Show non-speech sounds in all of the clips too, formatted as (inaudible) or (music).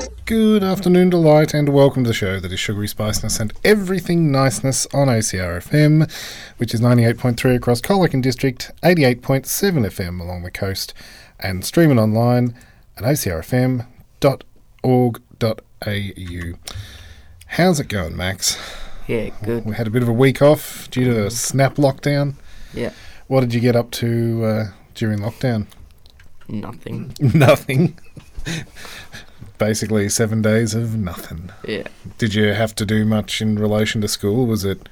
delight Good afternoon, delight, and welcome to the show that is sugary spiciness and everything niceness on OCR FM, which is 98.3 across Colac District, 88.7 FM along the coast, and streaming online at ocrfm.org.au. How's it going, Max? Yeah, good. We had a bit of a week off due to a snap lockdown. Yeah, What did you get up to uh, during lockdown? nothing. (laughs) Nothing. (laughs) Basically, seven days of nothing. Yeah, Did you have to do much in relation to school? Was it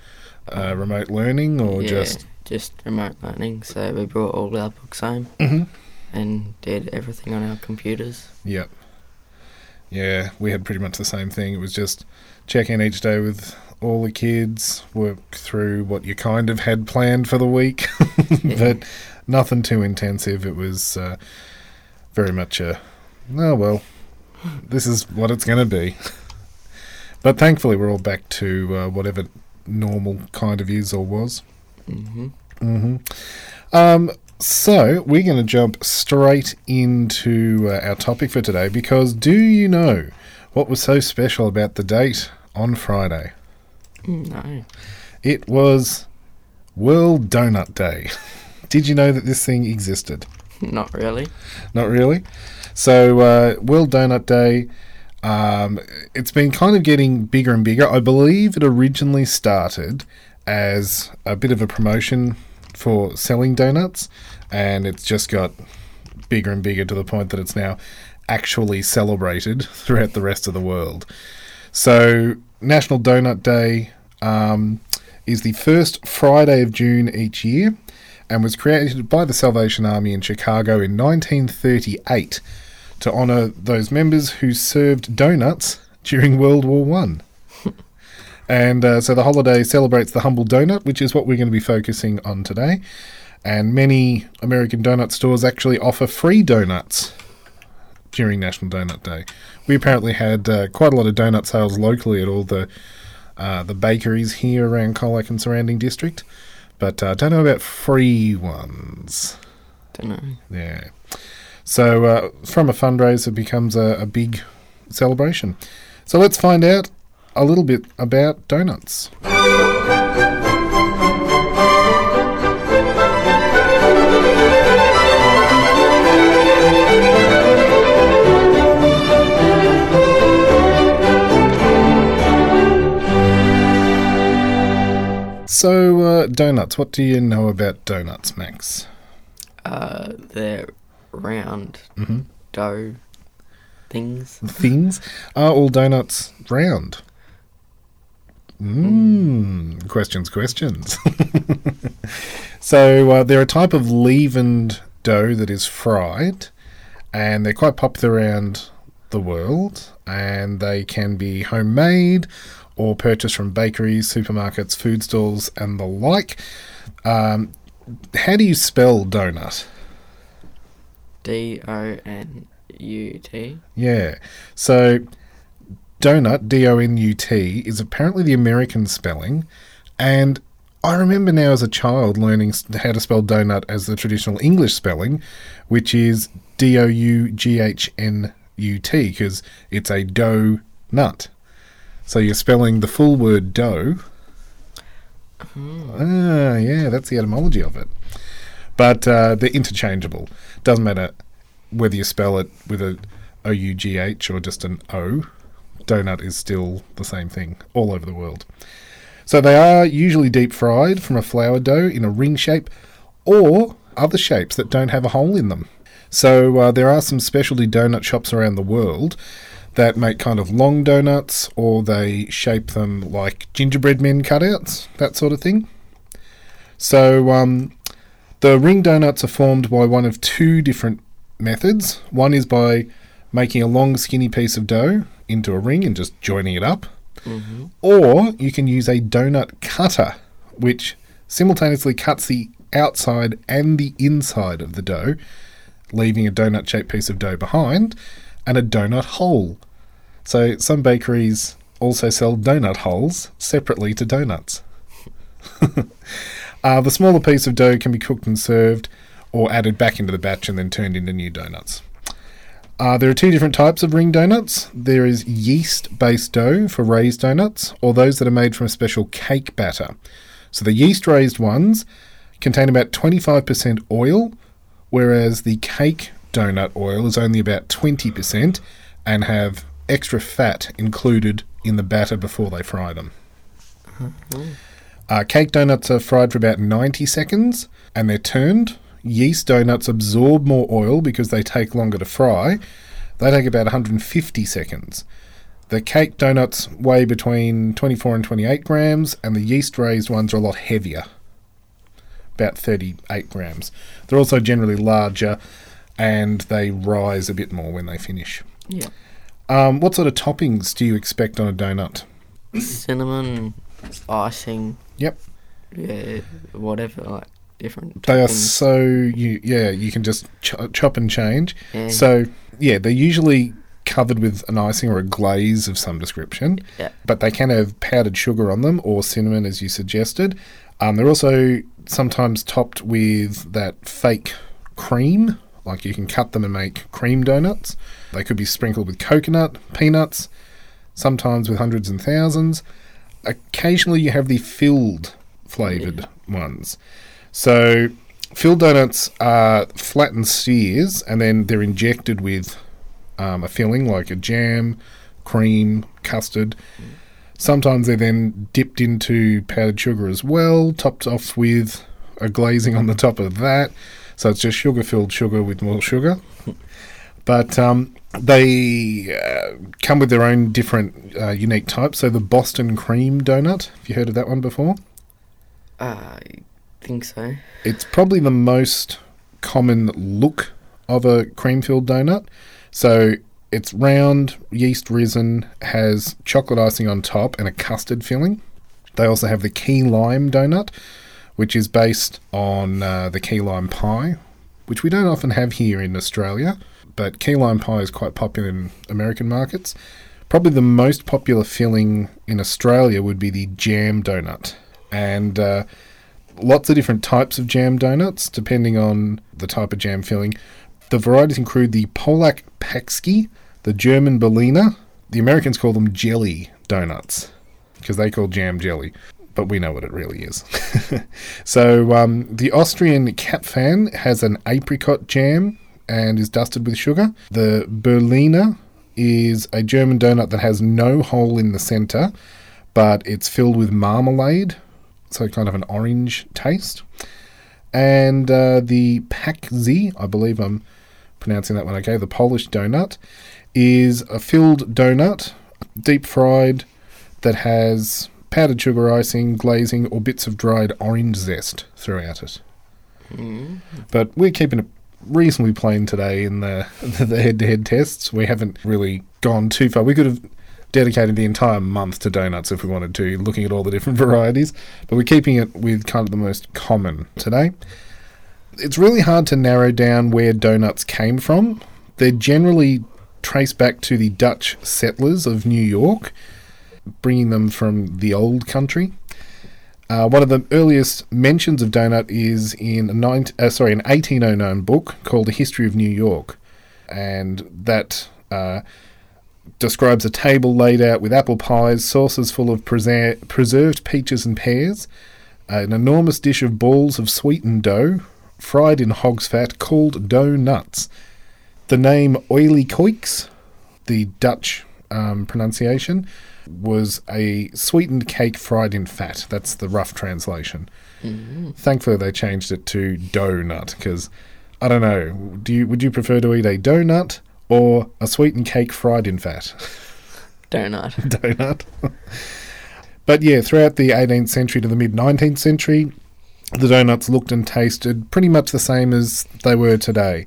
uh, remote learning or yeah, just just remote learning. So we brought all our books home Mhm. and did everything on our computers. Yep. Yeah, we had pretty much the same thing. It was just check in each day with all the kids, work through what you kind of had planned for the week, (laughs) but nothing too intensive. It was uh, very much a, oh well, this is what it's going to be. But thankfully, we're all back to uh, whatever normal kind of is or was. hmm hmm Um, so we're going to jump straight into uh, our topic for today because do you know what was so special about the date on Friday? No, It was World Donut Day. (laughs) Did you know that this thing existed? not really. Not really. So, uh, World Donut Day, um, it's been kind of getting bigger and bigger. I believe it originally started as a bit of a promotion for selling donuts, and it's just got bigger and bigger to the point that it's now actually celebrated (laughs) throughout the rest of the world. So, National Donut Day um, is the first Friday of June each year and was created by the Salvation Army in Chicago in 1938 to honour those members who served donuts during World War One. (laughs) and uh, so the holiday celebrates the humble donut, which is what we're going to be focusing on today. And many American donut stores actually offer free donuts during National Donut Day. We apparently had uh, quite a lot of donut sales locally at all the uh, the bakeries here around Colac and surrounding district, but I uh, don't know about free ones. Don't know. Yeah. So uh, from a fundraiser becomes a, a big celebration. So let's find out a little bit about donuts. So, uh, donuts. What do you know about donuts, Max? Uh, they're round Mhm. dough things. things. Are all donuts round? Mmm. Questions, questions. (laughs) so, uh, they're a type of leavened dough that is fried, and they're quite popular around the world, and they can be homemade or purchased from bakeries, supermarkets, food stalls, and the like. Um, how do you spell donut? D O N U T. Yeah. So donut, D O N U T, is apparently the American spelling. And I remember now as a child learning how to spell donut as the traditional English spelling, which is D O U G H N U T, because it's a dough nut. So you're spelling the full word dough. Ah, yeah, that's the etymology of it. But uh, they're interchangeable. Doesn't matter whether you spell it with a O U G H or just an O. Donut is still the same thing all over the world. So they are usually deep fried from a flour dough in a ring shape or other shapes that don't have a hole in them. So uh, there are some specialty donut shops around the world that make kind of long donuts, or they shape them like gingerbread men cutouts, that sort of thing. So um, the ring donuts are formed by one of two different methods. One is by making a long, skinny piece of dough into a ring and just joining it up. Mm-hmm. Or you can use a donut cutter, which simultaneously cuts the outside and the inside of the dough, leaving a donut shaped piece of dough behind, and a donut hole. So some bakeries also sell donut holes separately to donuts. (laughs) uh, the smaller piece of dough can be cooked and served, or added back into the batch and then turned into new donuts. Uh, there are two different types of ring donuts. There is yeast based dough for raised donuts, or those that are made from a special cake batter. So the yeast raised ones contain about 25% oil, whereas the cake donut oil is only about 20% and have extra fat included in the batter before they fry them. Uh, cake donuts are fried for about 90 seconds and they're turned. Yeast donuts absorb more oil because they take longer to fry. They take about 150 seconds. The cake donuts weigh between 24 and 28 grams, and the yeast raised ones are a lot heavier, about 38 grams. They're also generally larger and they rise a bit more when they finish. Yeah. Um, what sort of toppings do you expect on a donut? Cinnamon, icing, Yep. yeah, whatever, like different. They are so you yeah you can just ch- chop and change. Yeah. So yeah, they're usually covered with an icing or a glaze of some description. Yeah. But they can have powdered sugar on them or cinnamon, as you suggested. Um, they're also sometimes topped with that fake cream. Like you can cut them and make cream donuts. They could be sprinkled with coconut, peanuts, sometimes with hundreds and thousands. Occasionally, you have the filled flavored ones. So, filled donuts are flattened spheres and then they're injected with um, a filling like a jam, cream, custard. Sometimes they're then dipped into powdered sugar as well, topped off with a glazing on the top of that. So it's just sugar filled sugar with more sugar. (laughs) But um, they uh, come with their own different uh, unique types. So the Boston cream donut, have you heard of that one before? I think so. It's probably the most common look of a cream filled donut. So it's round, yeast risen, has chocolate icing on top, and a custard filling. They also have the key lime donut, which is based on uh, the key lime pie, which we don't often have here in Australia. But key lime pie is quite popular in American markets. Probably the most popular filling in Australia would be the jam donut. And uh, lots of different types of jam donuts, depending on the type of jam filling. The varieties include the Polak Paxki, the German Berliner. The Americans call them jelly donuts because they call jam jelly, but we know what it really is. (laughs) so um, the Austrian Krapfen has an apricot jam and is dusted with sugar. The Berliner is a German donut that has no hole in the center, but it's filled with marmalade, so kind of an orange taste. And uh, the Pakzi, I believe I'm pronouncing that one okay, the Polish donut, is a filled donut, deep fried, that has powdered sugar icing, glazing, or bits of dried orange zest throughout it. But we're keeping it reasonably plain today in the (laughs) the head-to-head tests. We haven't really gone too far. We could have dedicated the entire month to donuts if we wanted to, looking at all the different (laughs) varieties. But we're keeping it with kind of the most common today. It's really hard to narrow down where donuts came from. They're generally traced back to the Dutch settlers of New York, bringing them from the old country. Uh, one of the earliest mentions of donut is in a uh, sorry an 1809 book called The History of New York, and that uh, describes a table laid out with apple pies, saucers full of preser- preserved peaches and pears, an enormous dish of balls of sweetened dough, fried in hog's fat, called dough nuts. The name olykoeks, the Dutch um, pronunciation, was a sweetened cake fried in fat. That's the rough translation. Mm-hmm. Thankfully, they changed it to dough nut because I don't know. Do you would you prefer to eat a donut or a sweetened cake fried in fat? (laughs) Donut. (laughs) donut. but yeah, throughout the 18th century to the mid 19th century, the donuts looked and tasted pretty much the same as they were today.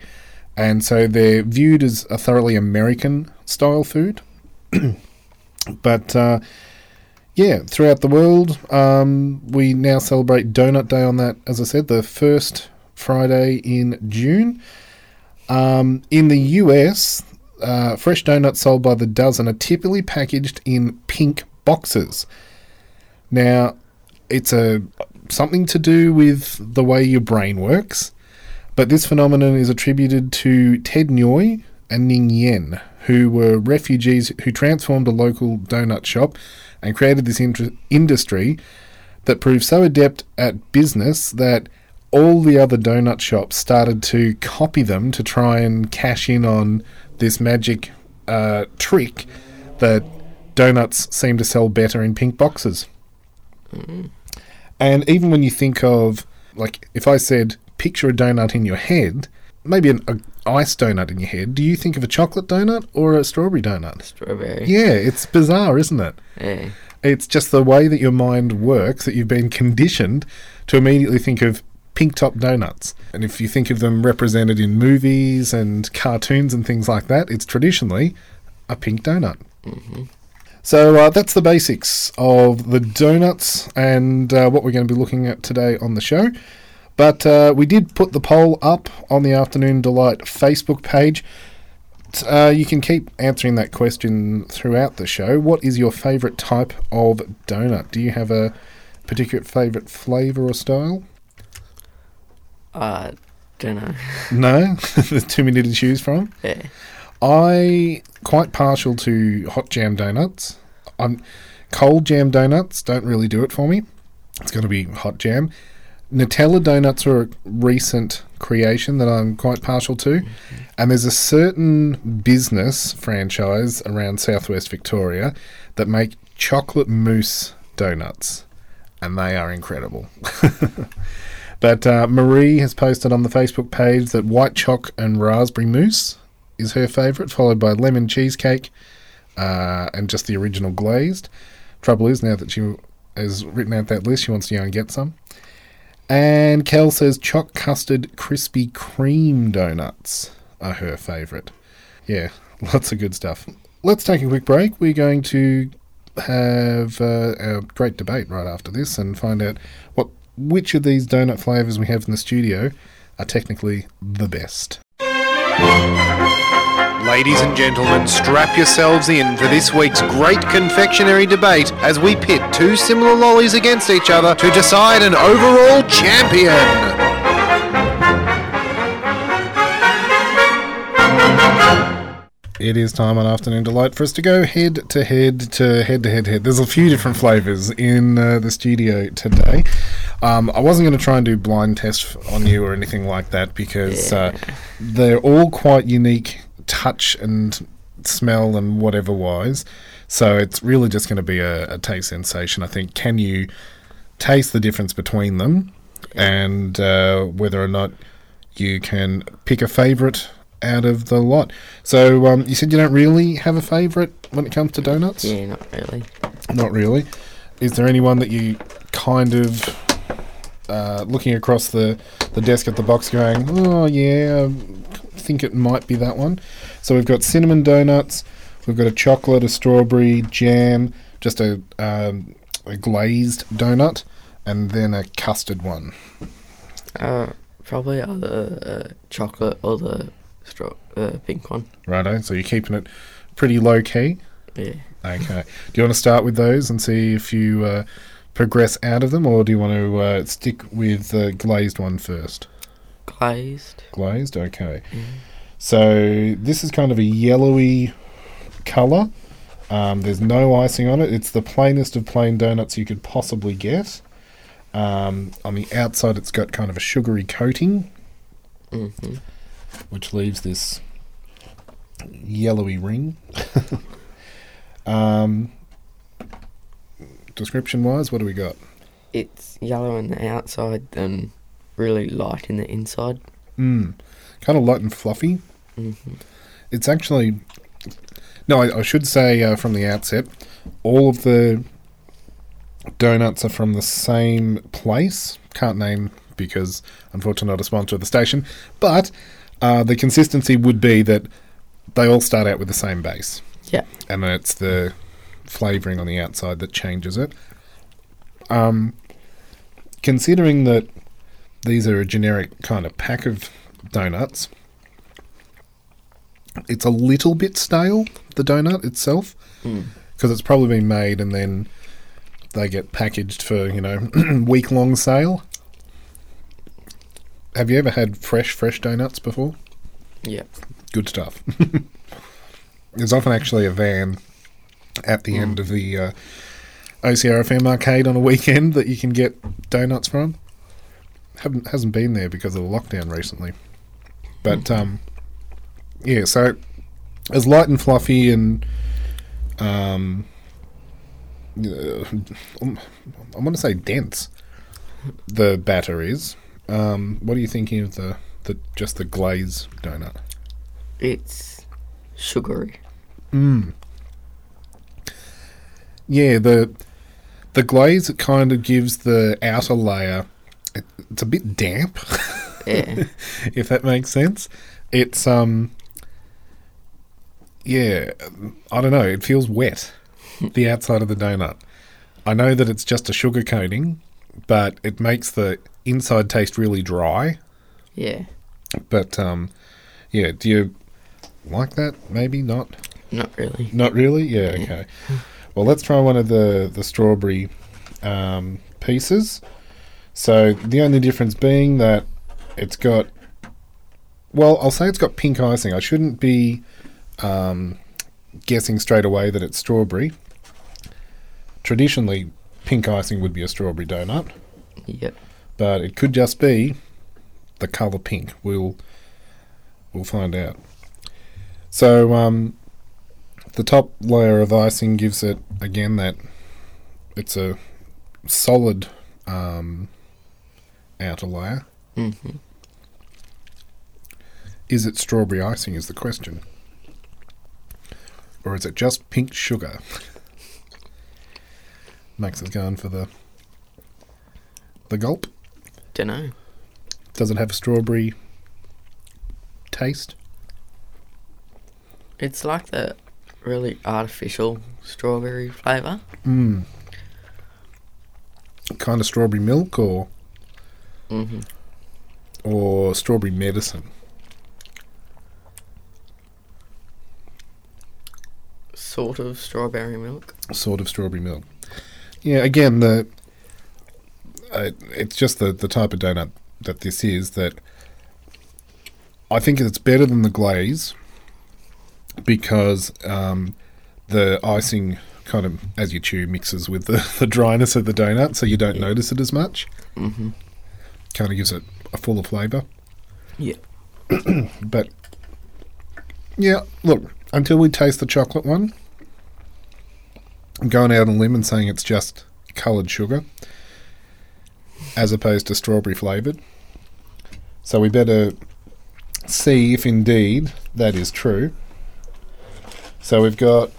And so they're viewed as a thoroughly American style food. (clears throat) but uh, yeah, throughout the world, um, we now celebrate Donut Day on that, as I said, the first Friday in June. Um, in the US, uh, fresh donuts sold by the dozen are typically packaged in pink boxes. Now, it's a something to do with the way your brain works, but this phenomenon is attributed to Ted Ngoy and Ning Yen, who were refugees who transformed a local donut shop and created this inter- industry that proved so adept at business that all the other donut shops started to copy them to try and cash in on this magic uh, trick that donuts seem to sell better in pink boxes. And even when you think of, like, if I said, picture a donut in your head, maybe an a ice donut in your head, do you think of a chocolate donut or a strawberry donut? Strawberry. Yeah, it's bizarre, isn't it? Yeah. It's just the way that your mind works that you've been conditioned to immediately think of pink top donuts. And if you think of them represented in movies and cartoons and things like that, it's traditionally a pink donut. So uh, that's the basics of the donuts and uh, what we're going to be looking at today on the show. But uh, we did put the poll up on the Afternoon Delight Facebook page. Uh, you can keep answering that question throughout the show. What is your favourite type of donut? Do you have a particular favourite flavour or style? Uh, don't know. (laughs) No, there's (laughs) too many to choose from. Yeah. I quite partial to hot jam donuts. I'm cold jam donuts don't really do it for me. It's going to be hot jam. Nutella donuts are a recent creation that I'm quite partial to, and there's a certain business franchise around Southwest Victoria that make chocolate mousse donuts, and they are incredible. (laughs) But uh, Marie has posted on the Facebook page that white choc and raspberry mousse is her favourite, followed by lemon cheesecake uh, and just the original glazed. Trouble is, now that she has written out that list, she wants to go and get some. And Kel says choc custard Krispy Kreme donuts are her favourite. Yeah, (laughs) lots of good stuff. Let's take a quick break. We're going to have uh, a great debate right after this and find out what which of these donut flavours we have in the studio are technically the best. Ladies and gentlemen, strap yourselves in for this week's great confectionery debate as we pit two similar lollies against each other to decide an overall champion. It is time on Afternoon Delight for us to go head to head to head to head head. There's a few different flavours in uh, the studio today. Um, I wasn't going to try and do blind test on you or anything like that because uh, they're all quite unique touch and smell and whatever wise. So it's really just going to be a, a taste sensation. I think. Can you taste the difference between them and uh, whether or not you can pick a favourite out of the lot. So um, you said you don't really have a favourite when it comes to donuts? Yeah, not really. Not really. Is there anyone that you kind of uh, looking across the, the desk at the box going, oh yeah, think it might be that one? So we've got cinnamon donuts, we've got a chocolate, a strawberry, jam, just a, um, a glazed donut, and then a custard one. Uh, probably either uh, chocolate or the straw, uh, pink one. Righto, so you're keeping it pretty low key. Yeah. Okay. Do you want to start with those and see if you uh, progress out of them, or do you want to uh, stick with the glazed one first? Glazed. Glazed, okay. So this is kind of a yellowy colour. Um, there's no icing on it. It's the plainest of plain donuts you could possibly get. Um, on the outside, it's got kind of a sugary coating, hmm which leaves this yellowy ring. (laughs) um, description wise, what do we got? It's yellow on the outside and really light in the inside. Mm. kind of light and fluffy. It's actually no, I, I should say uh, from the outset, all of the donuts are from the same place. Can't name because unfortunately not a sponsor of the station, but uh, the consistency would be that they all start out with the same base Yeah. and then it's the flavoring on the outside that changes it. Um, considering that these are a generic kind of pack of donuts, it's a little bit stale, the donut itself, because it's probably been made and then they get packaged for, you know, (clears throat) week long sale. Have you ever had fresh, fresh donuts before? Yeah. good stuff. (laughs) There's often actually a van at the end of the uh, OCRFM arcade on a weekend that you can get donuts from. Haven't hasn't been there because of the lockdown recently, but um, yeah. So as light and fluffy and um, uh, I'm going to say dense. The batter is. Um, what are you thinking of the, the just the glaze donut? It's sugary. Yeah, the the glaze kind of gives the outer layer. It, it's a bit damp, (laughs) Yeah. if that makes sense. It's um, yeah, I don't know. It feels wet, (laughs) the outside of the donut. I know that it's just a sugar coating, but it makes the inside taste really dry. yeah. But um, yeah, do you like that? Maybe not. Not really. Not really? Yeah, okay. Well, let's try one of the, the strawberry um, pieces. So, the only difference being that it's got, well, I'll say it's got pink icing. I shouldn't be um, guessing straight away that it's strawberry. Traditionally, pink icing would be a strawberry donut, Yep. but it could just be the color pink. We'll we'll find out. So, um, the top layer of icing gives it again that it's a solid um, outer layer. Mm-hmm. Is it strawberry icing? Is the question, or is it just pink sugar? (laughs) Max is going for the the gulp. Dunno. Does it have a strawberry taste? It's like the really artificial strawberry flavour. Mm. Kind of strawberry milk or Mm-hmm. or strawberry medicine. Sort of strawberry milk. sort of strawberry milk. Yeah, again, the uh, it's just the the type of donut that this is that I think it's better than the glaze because um, the icing kind of as you chew mixes with the, (laughs) the dryness of the donut, so you don't Yeah. notice it as much. Mm-hmm. Kind of gives it a fuller flavour. Yeah. (clears throat) But yeah, look, until we taste the chocolate one, I'm going out on a limb and saying it's just coloured sugar as opposed to strawberry flavoured. So we better see if indeed that is true. So we've got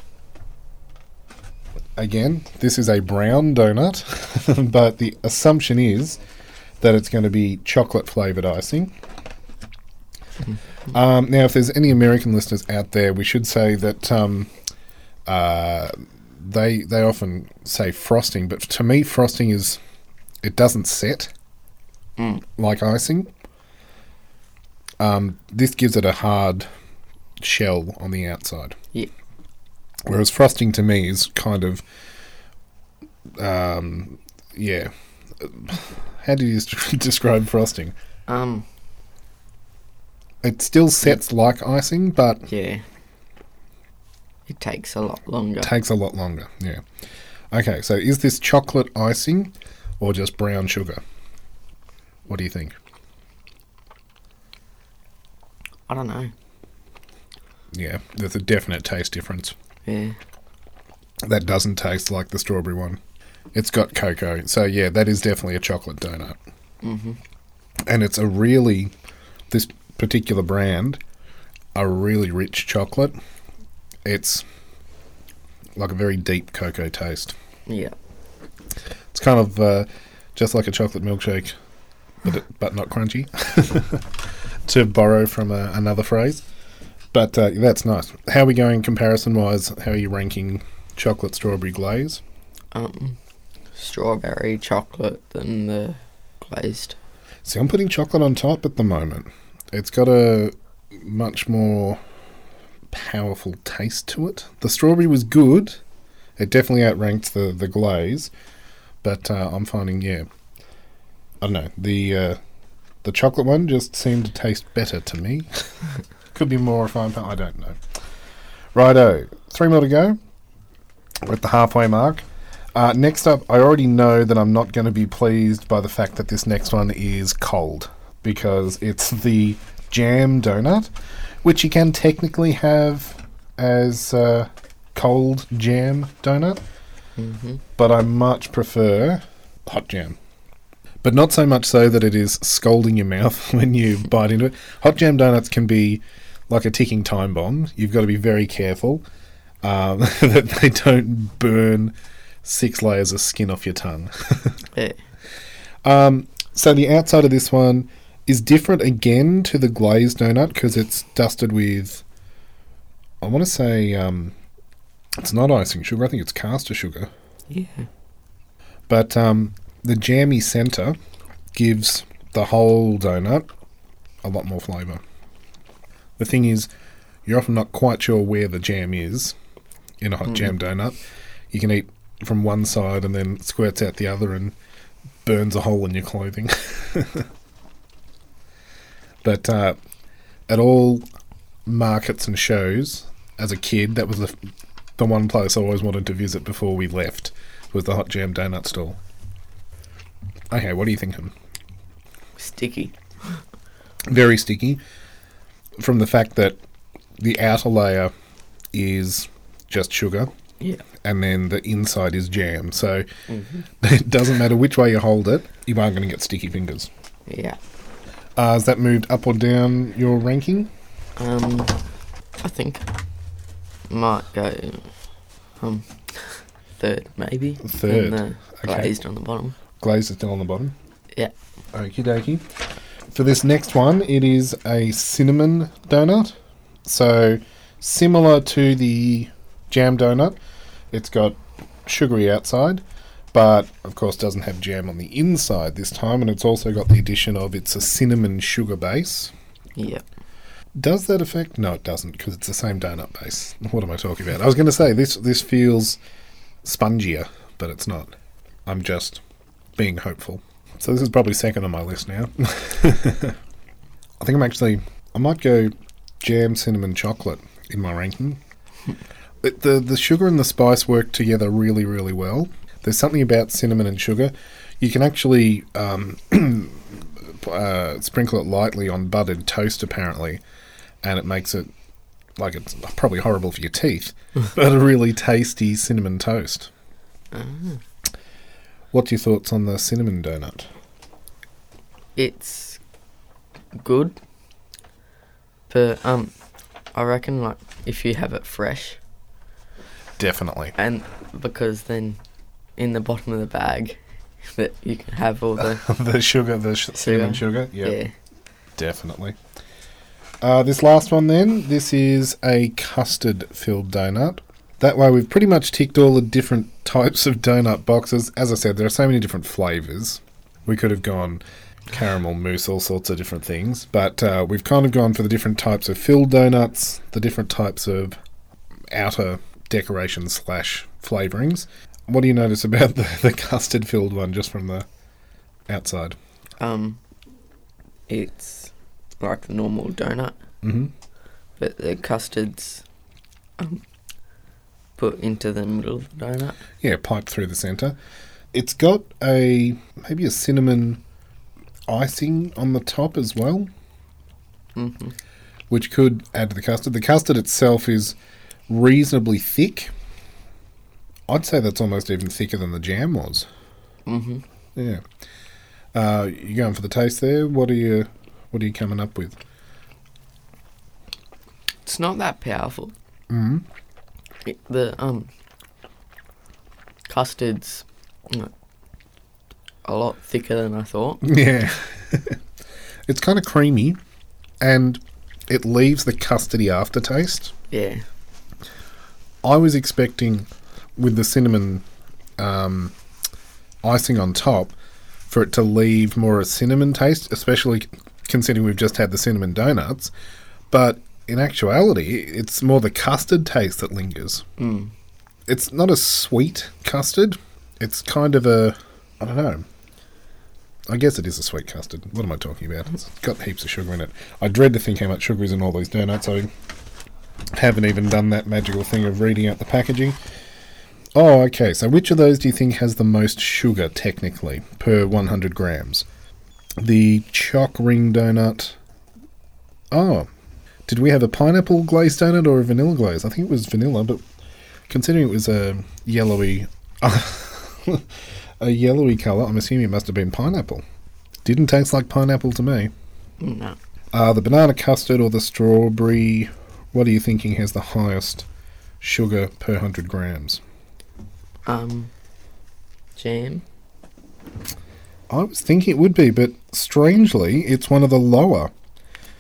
again, this is a brown donut, (laughs) but the assumption is that it's going to be chocolate flavoured icing. Um, now, if there's any American listeners out there, we should say that um, uh, they they often say frosting, but to me, frosting is it doesn't set Mm. like icing. Um, this gives it a hard shell on the outside. Yeah. Whereas frosting to me is kind of, um, yeah. How do you (laughs) describe frosting? Um. It still sets like icing, but Yeah. It takes a lot longer. takes a lot longer. Yeah. Okay, so is this chocolate icing or just brown sugar? What do you think? I don't know. Yeah, there's a definite taste difference. Yeah. That doesn't taste like the strawberry one. It's got cocoa, so yeah, that is definitely a chocolate donut. Mm-hmm. And it's a really this particular brand a really rich chocolate. It's like a very deep cocoa taste. Yeah. It's kind of uh, just like a chocolate milkshake, but it, but not crunchy. (laughs) to borrow from a, another phrase, but uh, that's nice. How are we going comparison wise? How are you ranking chocolate strawberry glaze? Um, strawberry, chocolate, than the glazed. See, I'm putting chocolate on top at the moment. It's got a much more powerful taste to it. The strawberry was good. It definitely outranked the, the glaze. But uh, I'm finding, yeah, I don't know, the uh, the chocolate one just seemed to taste better to me. (laughs) Could be more refined, I don't know. Righto, three more to go. We're at the halfway mark. Uh, next up, I already know that I'm not going to be pleased by the fact that this next one is cold because it's the jam donut, which you can technically have as uh, cold jam donut, but I much prefer hot jam. But not so much so that it is scalding your mouth (laughs) when you (laughs) bite into it. Hot jam donuts can be like a ticking time bomb. You've got to be very careful um, (laughs) that they don't burn six layers of skin off your tongue. (laughs) Yeah. Um, so the outside of this one is different again to the glazed donut because it's dusted with, I want to say, um, it's not icing sugar. I think it's caster sugar. Yeah. But um, the jammy centre gives the whole donut a lot more flavour. The thing is, you're often not quite sure where the jam is in a hot jam donut. You can eat from one side and then squirts out the other and burns a hole in your clothing. (laughs) but uh, at all markets and shows, as a kid, that was the, the one place I always wanted to visit before we left was the hot jam donut stall. Okay, what are you thinking? Sticky. (laughs) Very sticky. From the fact that the outer layer is just sugar Yeah. and then the inside is jam. So (laughs) it doesn't matter which way you hold it, you aren't going to get sticky fingers. Yeah. Uh, has that moved up or down your ranking? Um, I think might go um third maybe. Third, And the okay. glazed on the bottom. Glazed is still on the bottom. Yeah. Okie dokie. For this next one, it is a cinnamon donut. So, similar to the jam donut, it's got sugary outside, but of course doesn't have jam on the inside this time, and it's also got the addition of it's a cinnamon sugar base. Yeah. Does that affect? No, it doesn't, because it's the same donut base. (laughs) What am I talking about? I was going to say this. This feels spongier, but it's not. I'm just being hopeful. So this is probably second on my list now. (laughs) I think I'm actually. I might go jam cinnamon chocolate in my ranking. It, the the sugar and the spice work together really really well. There's something about cinnamon and sugar. You can actually um, (clears throat) uh, sprinkle it lightly on buttered toast, apparently, and it makes it like it's probably horrible for your teeth, (laughs) but a really tasty cinnamon toast. What's your thoughts on the cinnamon donut? It's good. But um I reckon like if you have it fresh Definitely. and because then in the bottom of the bag (laughs) that you can have all the (laughs) the sugar, the sh- cinnamon sugar. yeah. Yeah, definitely. Uh, this last one, then, this is a custard filled donut. That way, we've pretty much ticked all the different (laughs) types of donut boxes. As I said, there are so many different flavours. We could have gone caramel mousse, all sorts of different things, but uh, we've kind of gone for the different types of filled donuts, the different types of outer decorations slash flavourings. What do you notice about (laughs) the, the custard filled one just from the outside? Um it's like the normal donut, Mm-hmm. but the custard's um put into the middle of the donut. Yeah, pipe through the centre. It's got a maybe a cinnamon icing on the top as well, Mhm. which could add to the custard. The custard itself is reasonably thick. I'd say that's almost even thicker than the jam was. Mhm. Yeah. Uh, you going for the taste there? What are you What are you coming up with? it's not that powerful. Mm. It, the um custard's mm, a lot thicker than I thought. (laughs) Yeah. (laughs) it's kind of creamy and it leaves the custardy aftertaste. Yeah. I was expecting with the cinnamon um, icing on top for it to leave more a cinnamon taste, especially considering we've just had the cinnamon donuts. But in actuality, it's more the custard taste that lingers. Mm. It's not a sweet custard. It's kind of a, I don't know. I guess it is a sweet custard. What am I talking about? It's got heaps of sugar in it. I dread to think how much sugar is in all these donuts. I haven't even done that magical thing of reading out the packaging. Oh, okay. So which of those do you think has the most sugar technically per 100 grams? The choc ring donut. Oh, did we have a pineapple glazed donut or a vanilla glaze? I think it was vanilla, but considering it was a yellowy, (laughs) a yellowy color, I'm assuming it must have been pineapple. Didn't taste like pineapple to me. No. Uh, the banana custard or the strawberry, what are you thinking has the highest sugar per 100 grams? Um jam. I was thinking it would be, but strangely, it's one of the lower.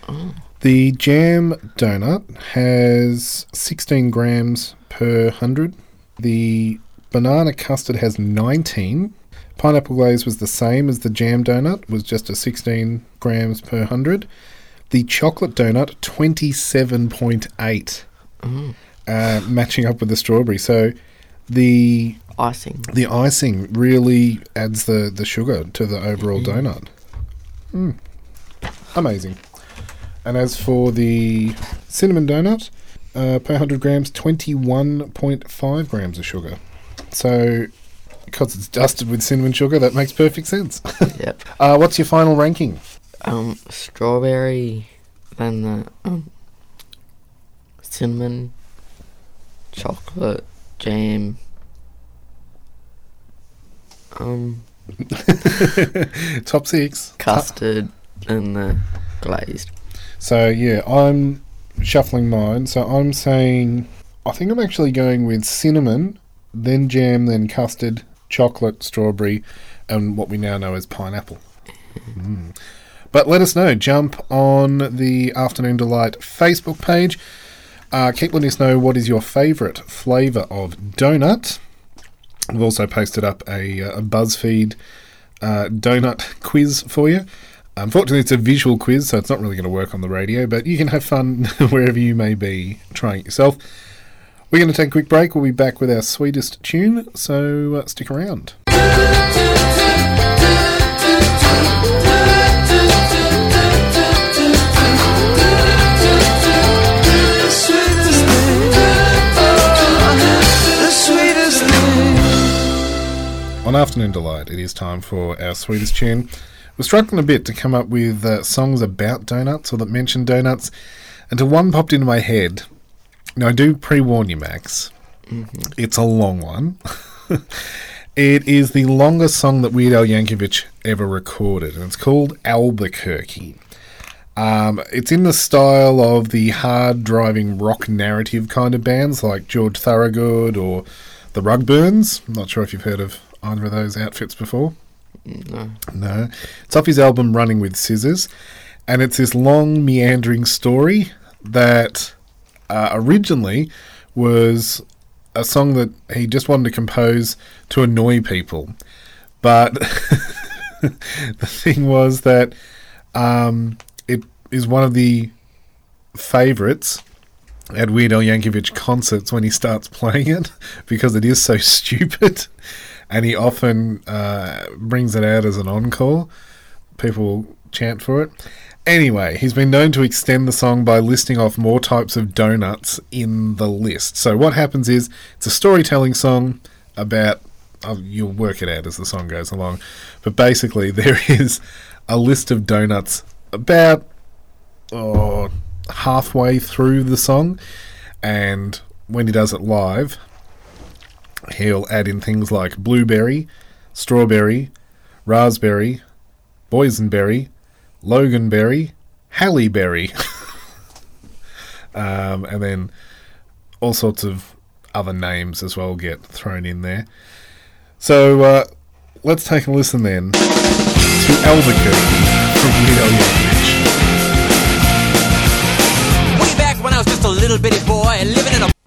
Oh. The jam donut has 16 grams per 100. The banana custard has 19. Pineapple glaze was the same as the jam donut, was just a 16 grams per 100. The chocolate donut, 27.8, Mm. uh, matching up with the strawberry. So the Icing. the icing really adds the, the sugar to the overall donut. Mm. Amazing. And as for the cinnamon donut, uh, per 100 grams, 21.5 grams of sugar. So, because it's dusted with cinnamon sugar, that makes perfect sense. (laughs) yep. uh, what's your final ranking? Um strawberry then the um cinnamon chocolate jam um (laughs) Top six. custard and the glazed. So yeah, I'm shuffling mine. So I'm saying I think I'm actually going with cinnamon, then jam, then custard, chocolate, strawberry, and what we now know as pineapple. Mm. But let us know. Jump on the Afternoon Delight Facebook page. Uh, keep letting us know what is your favourite flavour of donut. We've also posted up a, uh, a BuzzFeed uh, donut quiz for you. Unfortunately, it's a visual quiz, so it's not really going to work on the radio, but you can have fun (laughs) wherever you may be trying it yourself. We're going to take a quick break. We'll be back with our sweetest tune, so uh, stick around. (laughs) On Afternoon Delight, it is time for our sweetest tune. We're struggling a bit to come up with uh, songs about donuts or that mention donuts, until one popped into my head. Now, I do pre warn you, Max. It's a long one. (laughs) it is the longest song that Weird Al Yankovic ever recorded, and it's called Albuquerque. Um, it's in the style of the hard driving rock narrative kind of bands like George Thorogood or the Rugburns. I'm not sure if you've heard of either of those outfits before. No. No. It's off his album Running with Scissors, and it's this long, meandering story that uh, originally was a song that he just wanted to compose to annoy people. But (laughs) the thing was that um, it is one of the favourites at Weird Al Yankovic concerts when he starts playing it (laughs) because it is so (laughs) stupid. And he often uh, brings it out as an encore. People chant for it. Anyway, he's been known to extend the song by listing off more types of donuts in the list. So what happens is it's a storytelling song about. Oh, you'll work it out as the song goes along, but basically (laughs) there is a list of donuts about oh, halfway through the song, and when he does it live, he'll add in things like blueberry, strawberry, raspberry, boysenberry, loganberry, halleberry. (laughs) um, and then all sorts of other names as well get thrown in there. So uh, let's take a listen then to Albuquerque from Weird Al Yankovic. Way back when I was just a little bitty boy living in a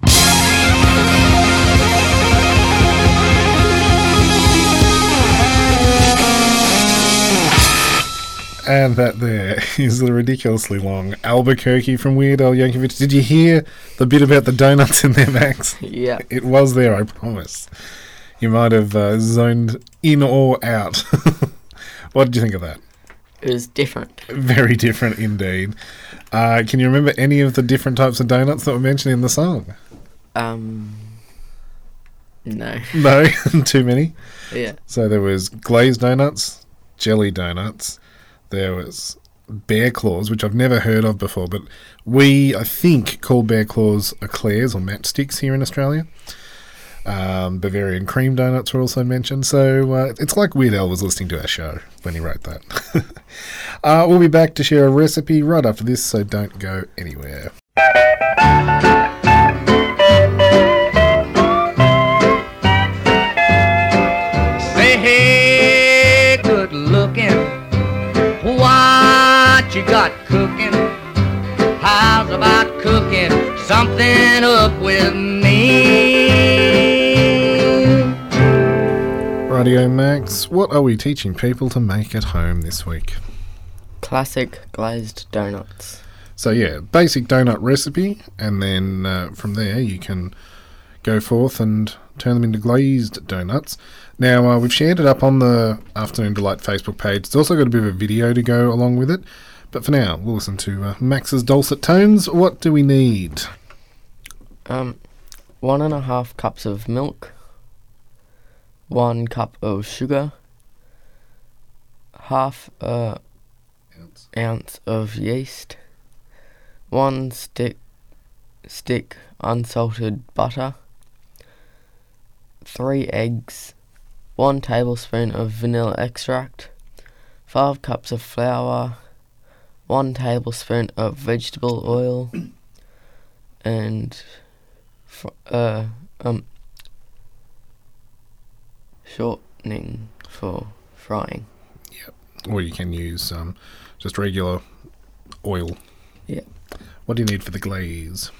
And that there is the ridiculously long Albuquerque from Weird Al Yankovic. Did you hear the bit about the donuts in there, Max? Yeah. (laughs) It was there, I promise. You might have uh, zoned in or out. (laughs) what did you think of that? It was different. Very different indeed. Uh, can you remember any of the different types of donuts that were mentioned in the song? Um. No. No, (laughs) too many. Yeah. So there was glazed donuts, jelly donuts. There was bear claws, which I've never heard of before, but we, I think, call bear claws eclairs or matchsticks here in Australia. Um, Bavarian cream donuts were also mentioned, so uh, it's like Weird Al was listening to our show when he wrote that. (laughs) uh, we'll be back to share a recipe right after this, so don't go anywhere. Something up with me? Radio Max, what are we teaching people to make at home this week? Classic glazed donuts. So yeah, basic donut recipe, and then uh, from there you can go forth and turn them into glazed donuts. Now uh, we've shared it up on the Afternoon Delight Facebook page. It's also got a bit of a video to go along with it. But for now, we'll listen to uh, Max's dulcet tones. What do we need? Um, one and a half cups of milk, one cup of sugar, half a ounce of yeast, one stick stick unsalted butter, three eggs, one tablespoon of vanilla extract, five cups of flour, one tablespoon of vegetable oil, and fr- uh, um, shortening for frying. Yep. Or you can use um, just regular oil. Yeah. What do you need for the glaze?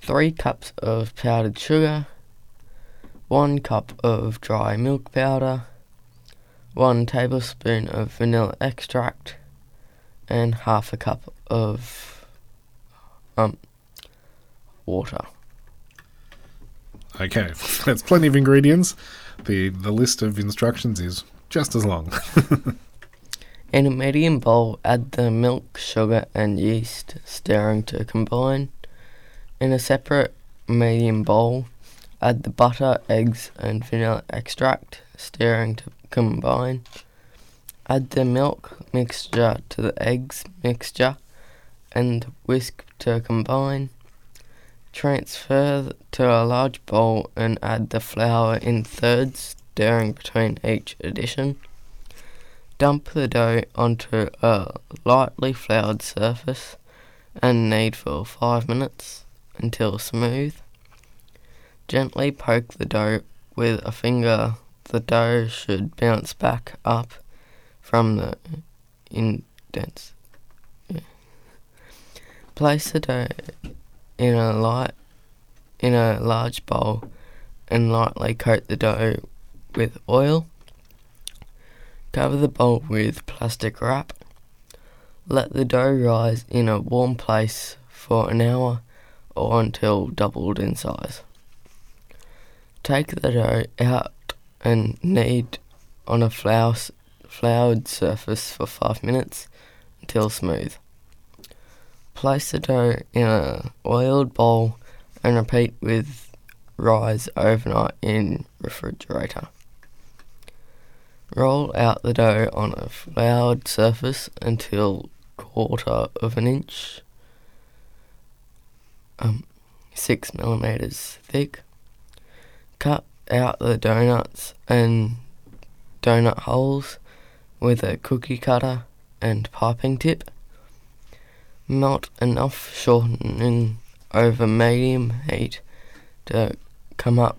Three cups of powdered sugar, one cup of dry milk powder, one tablespoon of vanilla extract, and half a cup of um water. Okay, (laughs) that's plenty of ingredients. The the list of instructions is just as long. (laughs) In a medium bowl, add the milk, sugar, and yeast, stirring to combine. In a separate medium bowl, add the butter, eggs, and vanilla extract, stirring to combine. Add the milk mixture to the eggs mixture and whisk to combine. Transfer to a large bowl and add the flour in thirds, stirring between each addition. Dump the dough onto a lightly floured surface and knead for 5 minutes until smooth. Gently poke the dough with a finger. The dough should bounce back up from the indents. Yeah. Place the dough in a light in a large bowl and lightly coat the dough with oil. Cover the bowl with plastic wrap. Let the dough rise in a warm place for an hour or until doubled in size. Take the dough out and knead on a flour, floured surface for 5 minutes until smooth. Place the dough in a oiled bowl and repeat with rise overnight in refrigerator. Roll out the dough on a floured surface until quarter of an inch, um, six millimeters thick. Cut out the donuts and donut holes with a cookie cutter and piping tip. Melt enough shortening over medium heat to come up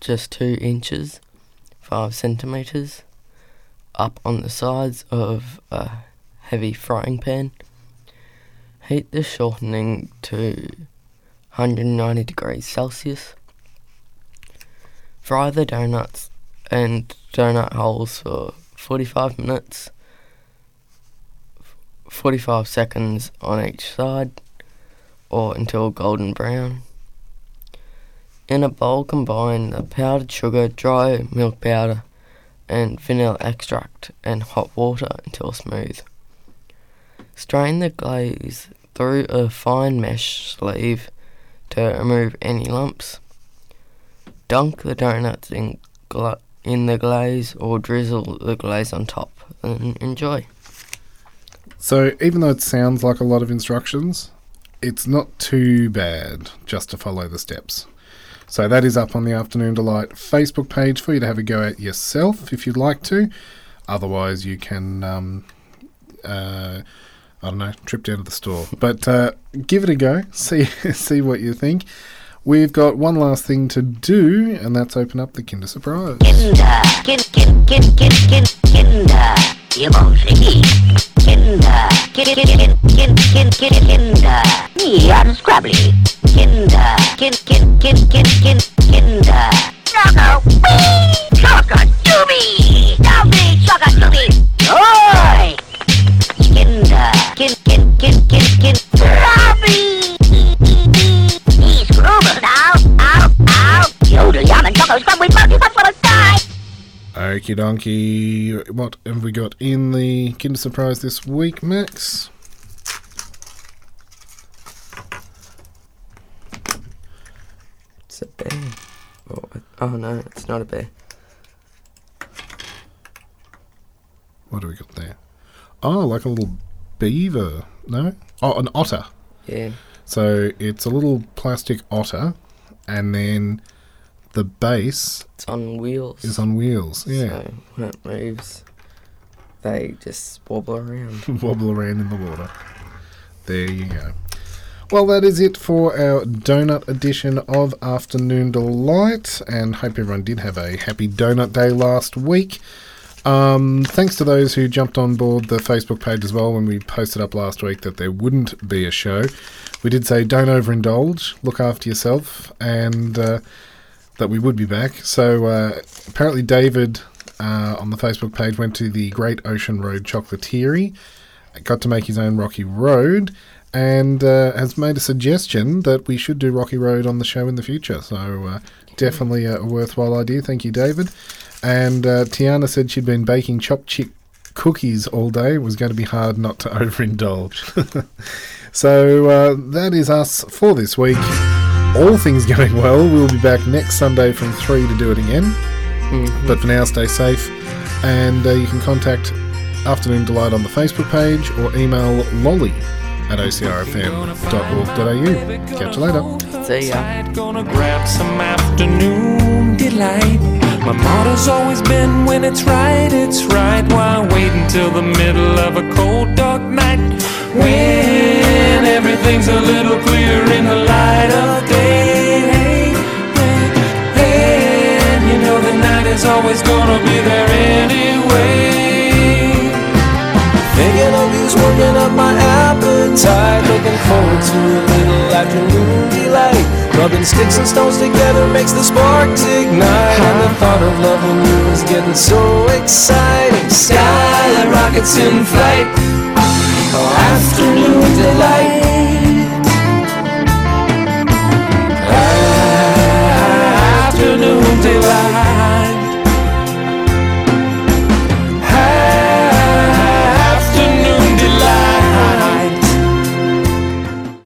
just two inches, five centimeters, up on the sides of a heavy frying pan. Heat the shortening to 190 degrees Celsius. Fry the donuts and donut holes for 45 minutes, 45 seconds on each side, or until golden brown. In a bowl, combine the powdered sugar, dry milk powder, and vanilla extract and hot water until smooth. Strain the glaze through a fine mesh sleeve to remove any lumps. Dunk the donuts in, gla- in the glaze or drizzle the glaze on top and enjoy. So even though it sounds like a lot of instructions, it's not too bad just to follow the steps. So that is up on the Afternoon Delight Facebook page for you to have a go at yourself if you'd like to. Otherwise, you can, um, uh, I don't know, trip down to the store. But uh, give it a go. (laughs) See see what you think. We've got one last thing to do, and that's open up the Kinder Surprise. Kinder, kind, kind, kind, kind, kind, Kinder. Choco, wee, Choco, doobie, doobie, Choco, doobie, oi. Kinder, kind, kind, kind, kind, kind, Scrabbly. Yum, and Choco, Scrabbly, Bucky, that's what I die. Okie dokie. What have we got in the Kinder Surprise this week, Max? It's a bear. Oh, oh no, it's not a bear. What do we got there? Oh, like a little beaver. No? Oh, an otter. Yeah. So it's a little plastic otter, and then the base It's on wheels. is on wheels. Yeah. So when it moves, they just wobble around. (laughs) Wobble around in the water. There you go. Well, that is it for our donut edition of Afternoon Delight, and hope everyone did have a happy donut day last week. Um, thanks to those who jumped on board the Facebook page as well when we posted up last week that there wouldn't be a show. We did say don't overindulge, look after yourself, and uh, that we would be back. So uh, apparently, David uh, on the Facebook page went to the Great Ocean Road Chocolaterie, got to make his own Rocky Road, and uh, has made a suggestion that we should do Rocky Road on the show in the future. So uh, definitely a worthwhile idea. Thank you, David. And uh, Tiana said she'd been baking chopped chick cookies all day. It was going to be hard not to (laughs) overindulge. (laughs) so uh, that is us for this week. All things going well, we'll be back next Sunday from 3 to do it again. But for now, stay safe. And uh, you can contact Afternoon Delight on the Facebook page or email lolly at ocrfm.org.au. Catch you later. See ya. Gonna grab some afternoon delight. My motto's always been when it's right, it's right. Why wait until the middle of a cold, dark night? When everything's a little clearer in the light of day. And you know the night is always gonna be there anyway. Thinking of you's working up my appetite. Looking forward to a little afternoon delight. Rubbing sticks and stones together makes the sparks ignite. And the thought of loving you is getting so exciting. Skyline rockets in flight afternoon delight. Afternoon delight.